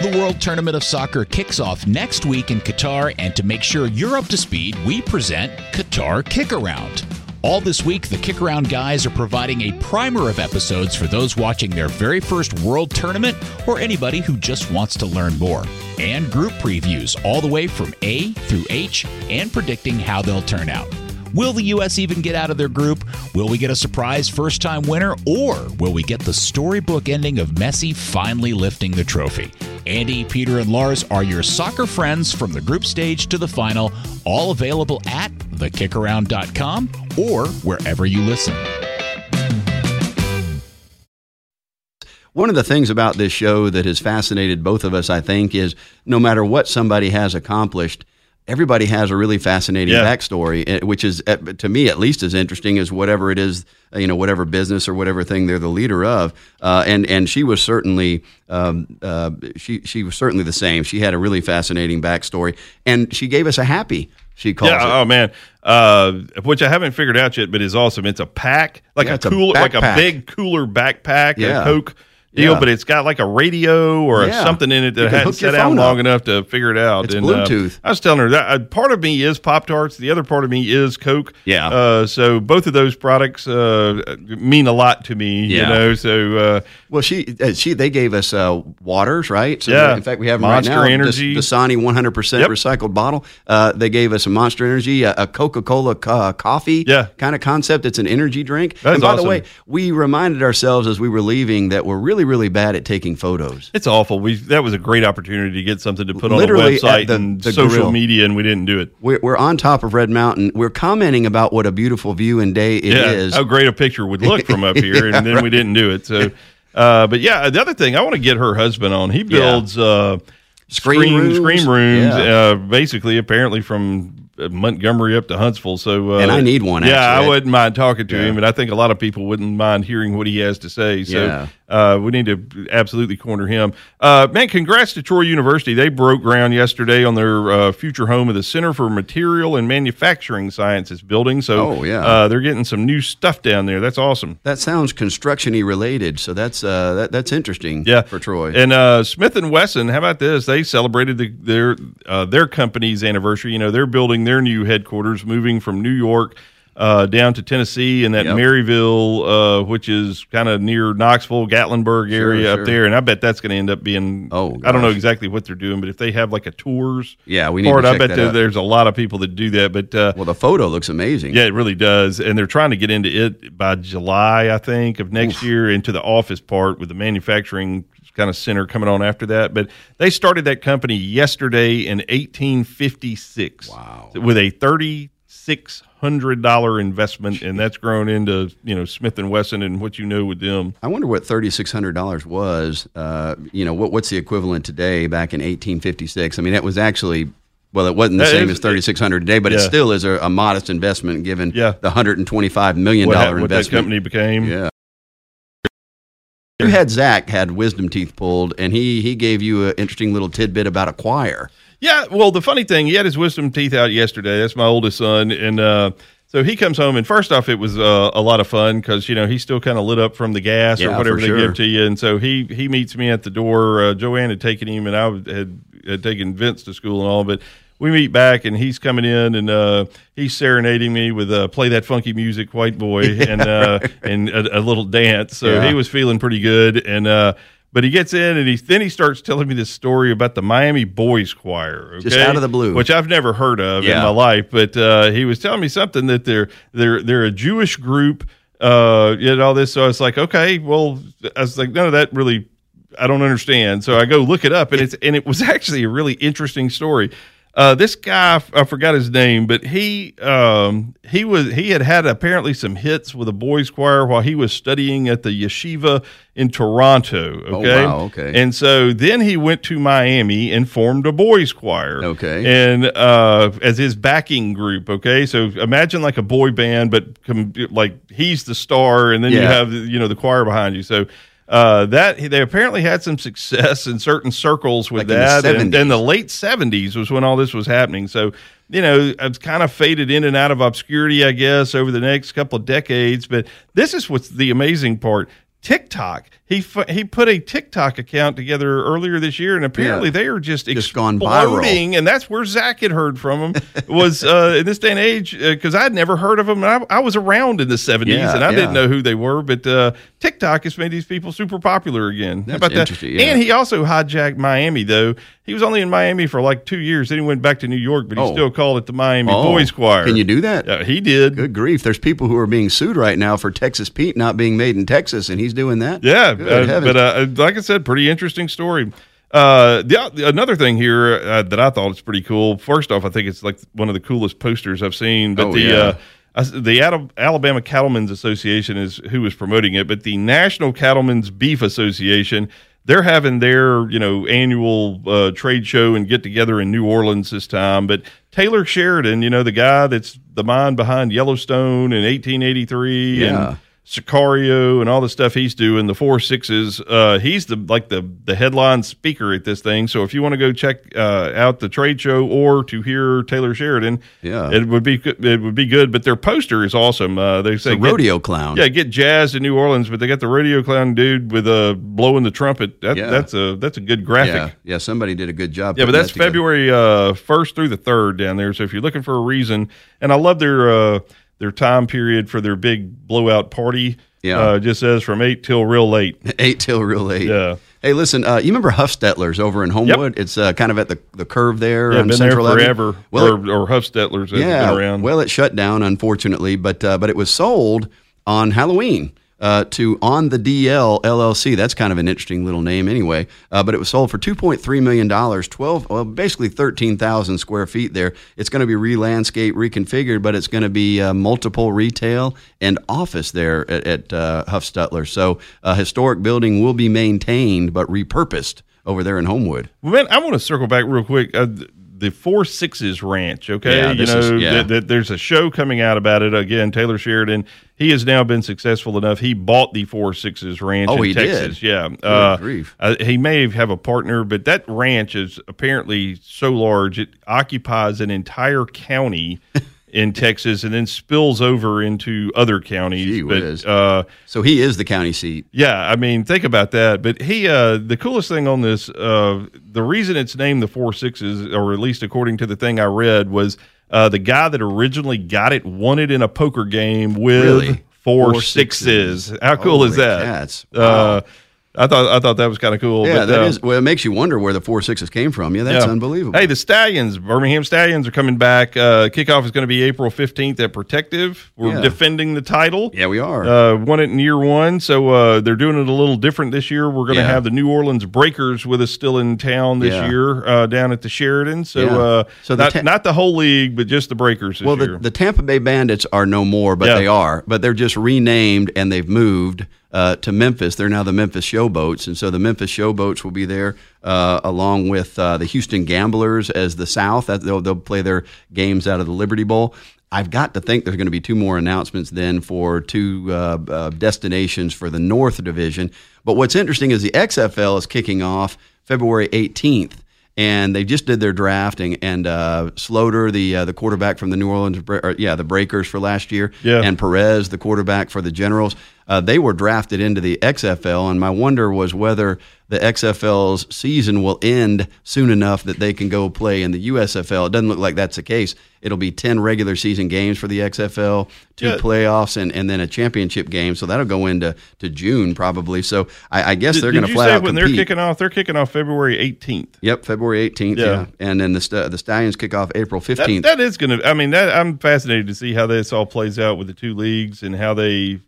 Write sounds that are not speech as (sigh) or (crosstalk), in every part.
The World Tournament of Soccer kicks off next week in Qatar, and to make sure you're up to speed, we present Qatar Kick Around. All this week, the Kick Around guys are providing a primer of episodes for those watching their very first World Tournament or anybody who just wants to learn more. And group previews all the way from A through H and predicting how they'll turn out. Will the U.S. even get out of their group? Will we get a surprise first time winner? Or will we get the storybook ending of Messi finally lifting the trophy? Andy, Peter, and Lars are your soccer friends from the group stage to the final, all available at thekickaround.com or wherever you listen. One of the things about this show that has fascinated both of us, I think, is no matter what somebody has accomplished, everybody has a really fascinating Yeah. backstory, eh, which is, eh, to me, at least as interesting as whatever it is, uh, you know, whatever business or whatever thing they're the leader of. Uh, and and she was certainly um, uh, she she was certainly the same. She had a really fascinating backstory, and she gave us a happy. She calls Yeah, it. oh man, uh, which I haven't figured out yet, but is awesome. It's a pack, like Yeah, a it's a cooler, like a big cooler backpack, Yeah. a Coke deal, Yeah. but it's got like a radio or Yeah. something in it that hadn't sat down long up. enough to figure it out. It's uh, Bluetooth. I was telling her that uh, part of me is Pop Tarts, the other part of me is Coke. Yeah. Uh, so both of those products uh, mean a lot to me. You know, so uh, Well, she uh, she they gave us uh, waters, right? So Yeah. In fact, we have them Monster right now. Energy. the Dasani 100 percent recycled bottle. Uh, they gave us a Monster Energy, a, a Coca Cola uh, coffee, Yeah. kind of concept. It's an energy drink. That is and by awesome. the way, we reminded ourselves as we were leaving that we're really really bad at taking photos. it's awful. We that was a great opportunity to get something to put on the Literally website the- and the social grill. media, and we didn't do it. We're, we're on top of Red Mountain. We're commenting about what a beautiful view and day it is. yeah, how great a picture would look from up (laughs) here, and then we didn't do it. So, uh, but yeah, the other thing I want to get her husband on. He builds uh, Screen screen rooms. screen rooms, Yeah. uh, basically apparently from uh, Montgomery up to Huntsville. So, uh, And I need one, Yeah, actually. I wouldn't mind talking to Yeah. him, and I think a lot of people wouldn't mind hearing what he has to say. So, Yeah. Uh, we need to absolutely corner him. Uh, man, congrats to Troy University. They broke ground yesterday on their uh, future home of the Center for Material and Manufacturing Sciences building. So, Oh, yeah. uh, they're getting some new stuff down there. That's awesome. That sounds construction-y related, so that's uh, that, that's interesting. Yeah, for Troy. and uh, Smith and Wesson. How about this? They celebrated the, their uh, their company's anniversary. You know, they're building their new headquarters, moving from New York uh, down to Tennessee and that Yep. Maryville, uh, which is kind of near Knoxville, Gatlinburg area Sure, up sure. there. And I bet that's going to end up being. Oh, I don't know exactly what they're doing, but if they have like a tours, Yeah, we need part, to I check bet that there, out. there's a lot of people that do that. But uh, well, the photo looks amazing. yeah, it really does. And they're trying to get into it by July, I think, of next year into the office part with the manufacturing kind of center coming on after that. But they started that company yesterday in 1856. Wow. With a $3,600 investment. And that's grown into, you know, Smith and Wesson and what you know with them. I wonder what thirty six hundred dollars was. Uh, you know, what what's the equivalent today back in eighteen fifty six? I mean, that was actually well, it wasn't the That same is- as thirty six hundred today, but it still is a, a modest investment given Yeah. the hundred and twenty five million dollar dollar ha- what that investment. company became. Yeah. You had Zach had wisdom teeth pulled, and he he gave you an interesting little tidbit about a choir. Yeah, well, the funny thing, he had his wisdom teeth out yesterday. That's my oldest son, and uh, so he comes home, and first off, it was uh, a lot of fun because you know he's still kind of lit up from the gas Yeah, or whatever they sure. give to you, and so he he meets me at the door. Uh, Joanne had taken him, and I had had taken Vince to school and all, but. We meet back and he's coming in and uh, he's serenading me with uh, "Play That Funky Music, White Boy" (laughs) and uh, and a, a little dance. So Yeah. he was feeling pretty good. And uh, but he gets in and he then he starts telling me this story about the Miami Boys Choir. Okay? Just out of the blue. which I've never heard of in my life. But uh, he was telling me something that they're they're they're a Jewish group. Uh, and all this. So I was like, okay, well, I was like, none of that really. I don't understand. So I go look it up, and it's and it was (laughs) actually a really interesting story. Uh, this guy, I forgot his name, but he um, he was he had had apparently some hits with a boys choir while he was studying at the yeshiva in Toronto. Oh, Okay, wow, okay. and so then he went to Miami and formed a boys choir. Okay. and uh, as his backing group. Okay, so imagine like a boy band, but com- like he's the star, and then you Yeah. have you know the choir behind you. So. Uh, that they apparently had some success in certain circles with Like in the that, and, 70s. and the late '70s was when all this was happening. So, you know, it's kind of faded in and out of obscurity, I guess, over the next couple of decades. But this is what's the amazing part. TikTok. He he put a TikTok account together earlier this year, and apparently Yeah. they are just, Just gone viral. exploding. And that's where Zach had heard from him (laughs) was uh, in this day and age because I'd never heard of them. And I, I was around in the seventies, Yeah, and I yeah. didn't know who they were. But uh, TikTok has made these people super popular again. How That's about that? interesting, yeah. And he also hijacked Miami, though. He was only in Miami for like two years. Then he went back to New York, but he Oh. still called it the Miami Oh, Boys Choir. Can you do that? Uh, he did. Good grief! There's people who are being sued right now for Texas Pete not being made in Texas, and he's doing that. Yeah, uh, but uh, like I said, pretty interesting story. Uh, the another thing here uh, that I thought was pretty cool. First off, I think it's like one of the coolest posters I've seen. But Oh, the yeah. uh, the Alabama Cattlemen's Association is who is promoting it, but the National Cattlemen's Beef Association. They're having their, you know, annual uh, trade show and get together in New Orleans this time. But Taylor Sheridan, you know, the guy that's the mind behind Yellowstone in 1883 Yeah. and Sicario and all the stuff he's doing, the four sixes. Uh, he's the like the the headline speaker at this thing. So if you want to go check uh, out the trade show or to hear Taylor Sheridan, Yeah. it would be it would be good. But their poster is awesome. Uh, they say the get- rodeo clown. yeah, get jazzed in New Orleans, but they got the rodeo clown dude with a uh, blowing the trumpet. That, Yeah. That's a that's a good graphic. yeah, yeah. Somebody did a good job. Yeah, but that's that. February uh, first through the third down there. So if you're looking for a reason, and I love their uh, their time period for their big blowout party. Yeah. uh, just says from eight till real late. (laughs) eight till real late. Yeah. Hey, listen, uh, you remember Huffstutler's over in Homewood? It's uh, kind of at the, the curve there Yeah, on been Central there Avenue. forever. Well, or, or Huffstutler's has yeah, been around. well, it shut down unfortunately, but uh, but it was sold on Halloween uh, to On the DL LLC. That's kind of an interesting little name anyway. Uh, but it was sold for two point three million dollars, twelve, well, basically thirteen thousand square feet. There, it's going to be re-landscaped, reconfigured, but it's going to be uh, multiple retail and office there at, at uh, Huffstutler. So, a historic building will be maintained but repurposed over there in Homewood. Well, man, I want to circle back real quick. Uh, the Four Sixes Ranch, okay? Yeah, you know, is- yeah. th- th- there's a show coming out about it. Again, Taylor Sheridan, he has now been successful enough. He bought the Four Sixes Ranch Oh, in he did? Texas. Yeah. Uh, grief. uh, he may have a partner, but that ranch is apparently so large, it occupies an entire county. (laughs) In Texas, and then spills over into other counties. Gee but whiz. uh, So he is the county seat. yeah, I mean, think about that. But he, uh, the coolest thing on this, uh, the reason it's named the Four Sixes, or at least according to the thing I read, was uh, the guy that originally got it won it in a poker game with Really? four, Four sixes. sixes. How cool is that? cats. Uh, I thought I thought that was kind of cool. Yeah, but, that uh, is. Well, it makes you wonder where the four sixes came from. Yeah, that's yeah. unbelievable. Hey, the Stallions, Birmingham Stallions, are coming back. Uh, kickoff is going to be April fifteenth at Protective. We're Yeah. defending the title. yeah, we are. Uh, won it in year one, so uh, they're doing it a little different this year. We're going to Yeah. have the New Orleans Breakers with us still in town this year uh, down at the Sheridan. So, uh, So not, ta- not the whole league, but just the Breakers this well, year. the, the Tampa Bay Bandits are no more, but they are. But they're just renamed and they've moved uh, to Memphis. They're now the Memphis Showboats, and so the Memphis Showboats will be there uh, along with uh, the Houston Gamblers as the South. That, they'll, they'll play their games out of the Liberty Bowl. I've got to think there's going to be two more announcements then for two uh, uh, destinations for the North Division. But what's interesting is the XFL is kicking off February 18th and they just did their drafting. And uh, Sloter, the uh, the quarterback from the New Orleans, or, yeah, the Breakers for last year, Yeah. and Perez, the quarterback for the Generals, uh, they were drafted into the XFL. And my wonder was whether the XFL's season will end soon enough that they can go play in the USFL. It doesn't look like that's the case. It'll be ten regular season games for the XFL, two Yeah. playoffs, and, and then a championship game. So that'll go into to June probably. So I, I guess Did- they're going to flat out when compete. they're kicking off? They're kicking off February 18th. Yep, February 18th. Yeah. Yeah. And then the the Stallions kick off April That, 15th. that is going to. I mean, that I'm fascinated to see how this all plays out with the two leagues and how they,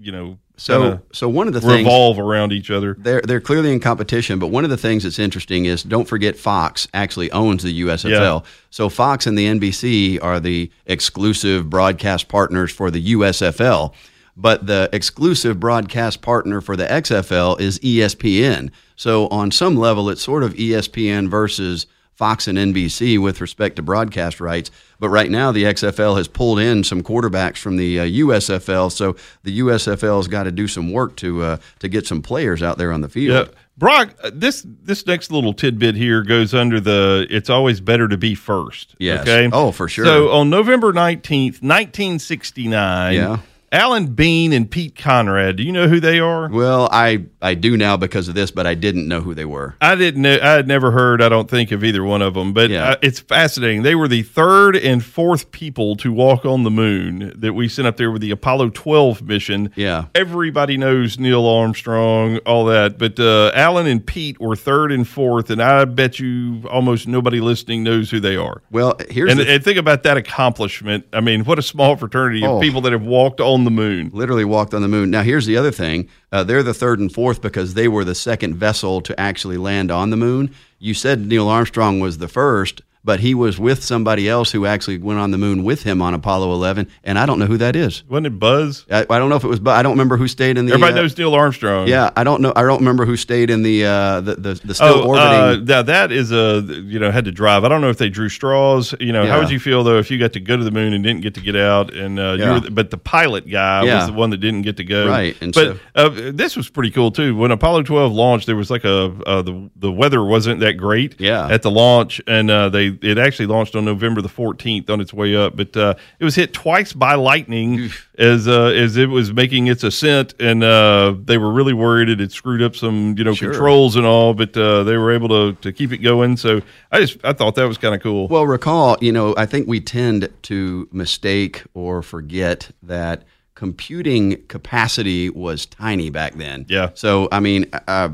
you know, so so one of the things revolve around each other. they're they're clearly in competition, but one of the things that's interesting is don't forget Fox actually owns the USFL. Yeah. So Fox and the NBC are the exclusive broadcast partners for the USFL. But the exclusive broadcast partner for the XFL is ESPN. So on some level, it's sort of ESPN versus Fox and NBC with respect to broadcast rights. But right now, the XFL has pulled in some quarterbacks from the uh, USFL, so the USFL's got to do some work to uh, to get some players out there on the field. Yeah, Brock. uh, This this next little tidbit here goes under the. It's always better to be first. Yes. Okay. Oh, for sure. So on November nineteenth, nineteen sixty nine. Yeah. Alan Bean and Pete Conrad. Do you know who they are? Well, I I do now because of this, but I didn't know who they were. I didn't know. I had never heard. I don't think of either one of them, but Yeah. uh, it's fascinating. They were the third and fourth people to walk on the moon that we sent up there with the Apollo 12 mission. Yeah. everybody knows Neil Armstrong, all that, but uh, Alan and Pete were third and fourth, and I bet you almost nobody listening knows who they are. Well, here's And, the, and think about that accomplishment. I mean, what a small fraternity Oh. of people that have walked on the moon. literally walked on the moon. Now, here's the other thing: uh, they're the third and fourth because they were the second vessel to actually land on the moon. You said Neil Armstrong was the first, but he was with somebody else who actually went on the moon with him on Apollo 11, and I don't know who that is. Wasn't it Buzz? I, I don't know if it was, but I don't remember who stayed in the. Everybody uh, knows Neil Armstrong. Yeah, I don't know. I don't remember who stayed in the uh, the, the the still Oh, orbiting. uh, now that is a you know had to drive. I don't know if they drew straws. You know, how would you feel though if you got to go to the moon and didn't get to get out? And uh, you were, but the pilot guy Yeah. was the one that didn't get to go. Right, and but so- uh, this was pretty cool too. When Apollo twelve launched, there was like a uh, the the weather wasn't that great. Yeah. at the launch, and uh, they it actually launched on November the fourteenth on its way up. But uh, it was hit twice by lightning as uh, as it was making its ascent, and uh, they were really worried it had screwed up some you know Sure. controls and all. But uh, they were able to to keep it going. So I just I thought that was kind of cool. Well, recall, you know, I think we tend to mistake or forget that computing capacity was tiny back then. Yeah. So, I mean, uh,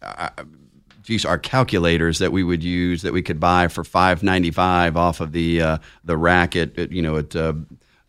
uh, geez, our calculators that we would use that we could buy for five ninety five off of the uh, the rack at, at you know at uh,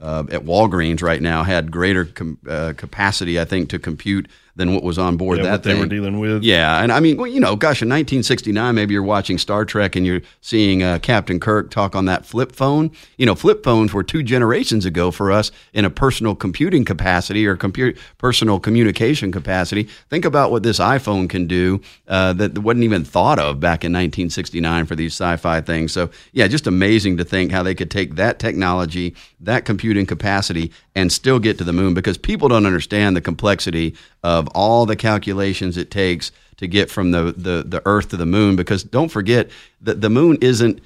uh, at Walgreens right now had greater com- uh, capacity, I think, to compute than what was on board Yeah, that what they were dealing with. Yeah, and I mean, well, you know, gosh, in 1969, maybe you're watching Star Trek and you're seeing uh, Captain Kirk talk on that flip phone. You know, flip phones were two generations ago for us in a personal computing capacity or compu- personal communication capacity. Think about what this iPhone can do uh, that wasn't even thought of back in 1969 for these sci-fi things. So, yeah, just amazing to think how they could take that technology, that computing capacity, and still get to the moon because people don't understand the complexity of all the calculations it takes to get from the, the, the Earth to the moon. Because don't forget that the moon isn't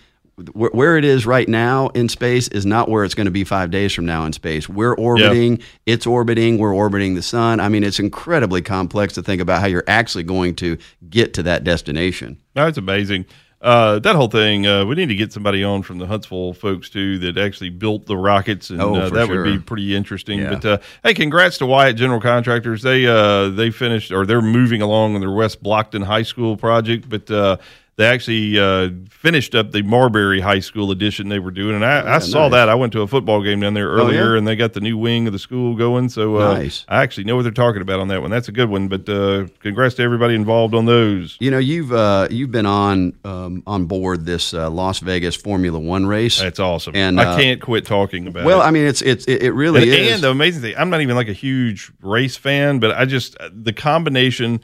where, where it is right now in space is not where it's going to be five days from now in space. We're orbiting, it's orbiting, we're orbiting the sun. I mean, it's incredibly complex to think about how you're actually going to get to that destination. That's amazing. Uh, that whole thing, uh, we need to get somebody on from the Huntsville folks too that actually built the rockets, and Oh, uh, that would be pretty interesting. Yeah. But uh, hey, congrats to Wyatt General Contractors. They uh, they finished or they're moving along on their West Blockton High School project, but uh, they actually uh, finished up the Marbury High School edition they were doing, and I, I saw nice. Oh, that. I went to a football game down there earlier, yeah? and they got the new wing of the school going. So uh, Nice. I actually know what they're talking about on that one. That's a good one. But uh, congrats to everybody involved on those. You know, you've uh, you've been on um, on board this uh, Las Vegas Formula One race. That's awesome. And, I uh, can't quit talking about it. well, it. I mean, it's it's it, it really and, is. and the amazing thing, I'm not even like a huge race fan, but I just the combination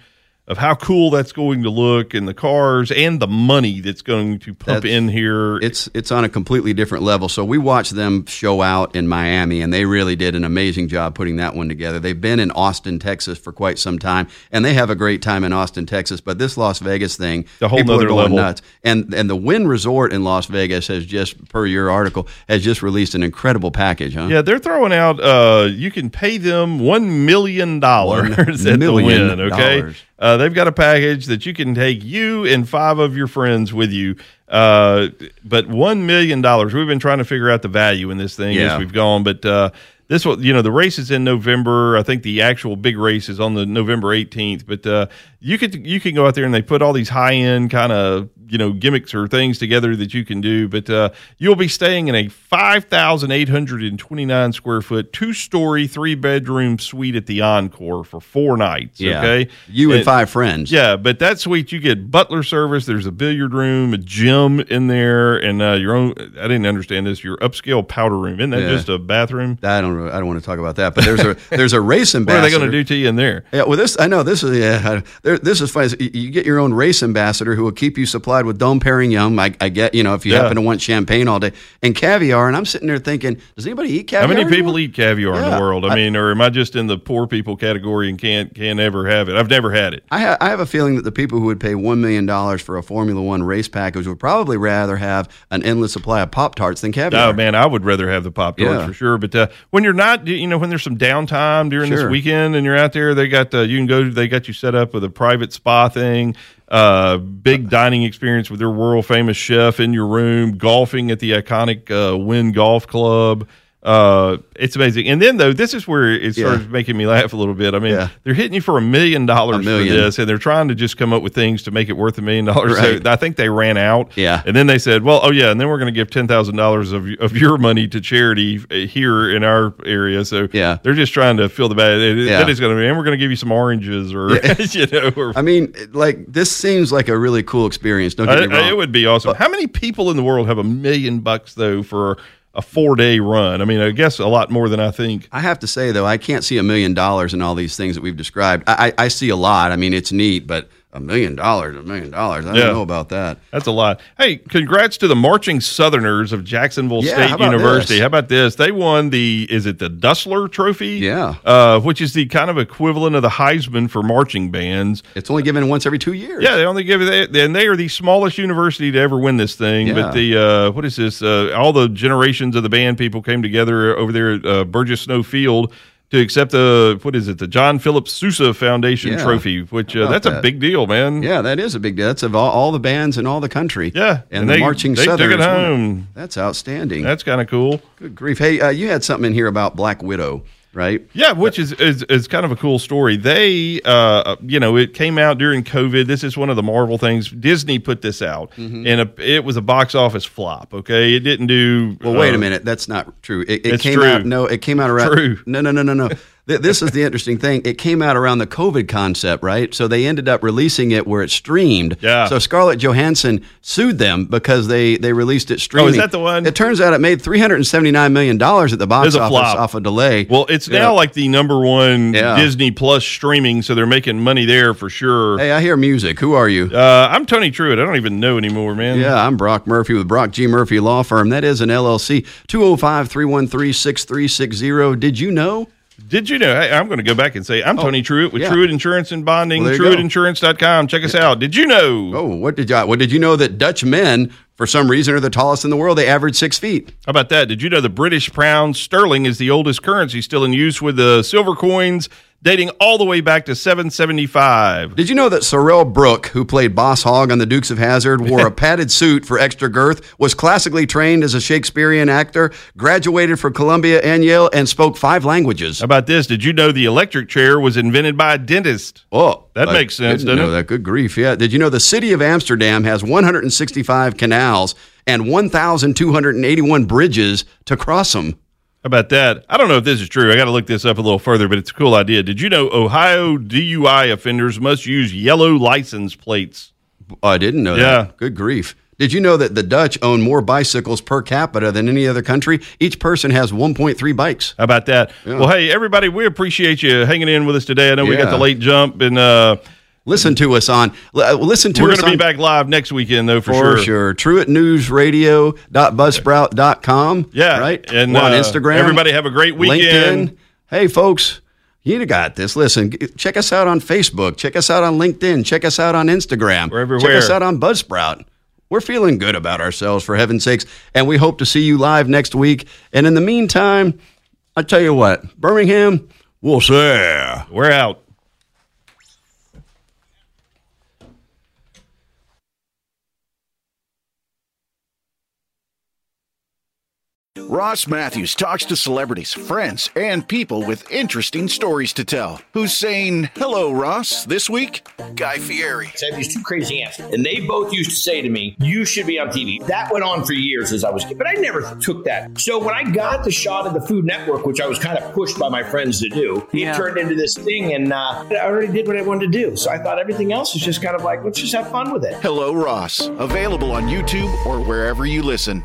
of how cool that's going to look and the cars and the money that's going to pump That's- in here. it's it's on a completely different level. So we watched them show out in Miami, and they really did an amazing job putting that one together. They've been in Austin, Texas, for quite some time, and they have a great time in Austin, Texas. But this Las Vegas thing, The whole people are going level. nuts. And and the Wynn Resort in Las Vegas has just, per your article, has just released an incredible package, huh? yeah, they're throwing out. Uh, you can pay them one million dollars (laughs) at the Wynn. Okay, dollars. Uh, they've got a package that you can take you and five of your friends with you. Uh, but one million dollars. We've been trying to figure out the value in this thing Yeah. as we've gone, but. Uh, this one, you know, the race is in November. I think the actual big race is on the November 18th. But uh, you could you can go out there and they put all these high end kind of you know gimmicks or things together that you can do. But uh, you'll be staying in a 5,829 square foot, two story, three bedroom suite at the Encore for four nights. Yeah. Okay, You and five friends. yeah, but that suite you get butler service. There's a billiard room, a gym in there, and uh, your own. I didn't understand this. Your upscale powder room. Isn't that Yeah. just a bathroom? I don't I don't want to talk about that, but there's a (laughs) there's a race ambassador. What are they going to do to you in there? Yeah, well, this I know this is yeah. There, this is funny. You- get your own race ambassador who will keep you supplied with Dom Perignon. I, I get, you know, if you Yeah. happen to want champagne all day and caviar. And I'm sitting there thinking, does anybody eat caviar? How many people anymore? eat caviar in the world? I, mean, or am I just in the poor people category and can't can't ever have it? I've never had it. I, ha- I have a feeling that the people who would pay $1 million for a Formula One race package would probably rather have an endless supply of Pop Tarts than caviar. Oh man, I would rather have the pop tarts Yeah. for sure. But uh, when you're not, you know, when there's some downtime during this weekend and you're out there, they got uh, you can go. They got you set up with a private spa thing, uh, big dining experience with their world famous chef in your room, golfing at the iconic uh, Wynn Golf Club. Uh, it's amazing. And then though, this is where it starts Yeah. making me laugh a little bit. I mean, Yeah. they're hitting you for a million dollars for this, and they're trying to just come up with things to make it worth a million dollars. So I think they ran out. Yeah. And then they said, well, oh yeah, and then we're going to give ten thousand dollars of of your money to charity uh, here in our area. So Yeah. they're just trying to fill the bag. It- Yeah. That is going to be, and we're going to give you some oranges or (laughs) you know. Or, I mean, like, this seems like a really cool experience. Don't get I- me wrong. it would be awesome. How many people in the world have a million bucks though for a four day run? I mean, I guess a lot more than I think. I have to say though, I can't see a million dollars in all these things that we've described. I, I, I see a lot. I mean, it's neat, but a million dollars, a million dollars. I Yeah. don't know about that. That's a lot. Hey, congrats to the Marching Southerners of Jacksonville Yeah, State how University. this? How about this? They won the is it the Dustler Trophy? Yeah. uh, which is the kind of equivalent of the Heisman for marching bands. It's only given once every two years. Yeah, they only give it, and they are the smallest university to ever win this thing. Yeah. But the uh, what is this? Uh, all the generations of the band people came together over there at uh, Burgess Snow Field to accept the what is it? The John Philip Sousa Foundation Yeah. Trophy, which uh, that's a big deal, man. Yeah, that is a big deal. That's of all, all the bands in all the country. Yeah, and, and the they- marching they took it home. That's outstanding. That's kind of cool. Good grief! Hey, uh, you had something in here about Black Widow, right? Yeah, which is, is is kind of a cool story. They, uh, you know, it came out during COVID. This is one of the Marvel things. Disney put this out, Mm-hmm. and a, it was a box office flop. Okay, it didn't do. Well, wait uh, a minute. That's not true. It, it came true. out. No, it came out around. True. No, no, no, no, no. (laughs) Th- this is the interesting thing. It came out around the COVID concept, right? So they ended up releasing it where it streamed. Yeah. So Scarlett Johansson sued them because they they released it streaming. Oh, is that the one? It turns out it made three hundred and seventy nine million dollars at the box office flop. off a delay. Well, it's Yeah. now like the number one Yeah. Disney Plus streaming, so they're making money there for sure. Hey, I hear music. Who are you? Uh, I'm Tony Truitt. I don't even know anymore, man. Yeah, I'm Brock Murphy with Brock G. Murphy Law Firm. That is an LLC. 205 313 6360. Did you know? Did you know? Hey, I'm going to go back and say I'm oh, Tony Truitt with Oh, yeah. Truitt Insurance and Bonding, Well, there you go. TruittInsurance.com. Check us out. Did you know? Oh, what did you? What did you know that Dutch men, for some reason, are the tallest in the world? They average six feet. How about that? Did you know the British pound sterling is the oldest currency still in use with the silver coins dating all the way back to 775? Did you know that Sorrell Booke, who played Boss Hogg on The Dukes of Hazzard, wore a (laughs) padded suit for extra girth, was classically trained as a Shakespearean actor, graduated from Columbia and Yale, and spoke five languages? How about this? Did you know the electric chair was invented by a dentist? Oh, That I makes sense, didn't doesn't know it? That good grief, yeah. Did you know the city of Amsterdam has 165 canals and 1,281 bridges to cross them? How about that? I don't know if this is true. I got to look this up a little further, but it's a cool idea. Did you know Ohio DUI offenders must use yellow license plates? I didn't know Yeah. that. Good grief. Did you know that the Dutch own more bicycles per capita than any other country? Each person has 1.3 bikes. How about that? Well, hey, everybody, we appreciate you hanging in with us today. I know we got the late jump, and uh, Listen to us on. uh, Listen to us we're going to be back live next weekend, though, for, for sure. sure. TruittNewsRadio.buzzsprout.com. Yeah, right. And We're on uh, Instagram. Everybody have a great weekend. LinkedIn. Hey, folks, you got this. Listen, check us out on Facebook. Check us out on LinkedIn. Check us out on Instagram. We're Check us out on Buzzsprout. We're feeling good about ourselves, for heaven's sakes, and we hope to see you live next week. And in the meantime, I tell you what, Birmingham, we'll see. We're out. Ross Mathews talks to celebrities, friends, and people with interesting stories to tell. Who's saying hello, Ross, this week? Guy Fieri. I have these two crazy aunts, and they both used to say to me, "You should be on TV." That went on for years as I was, but I never took that. So when I got the shot of the Food Network, which I was kind of pushed by my friends to do, it turned into this thing, and uh, I already did what I wanted to do. So I thought everything else was just kind of like, let's just have fun with it. Hello, Ross. Available on YouTube or wherever you listen.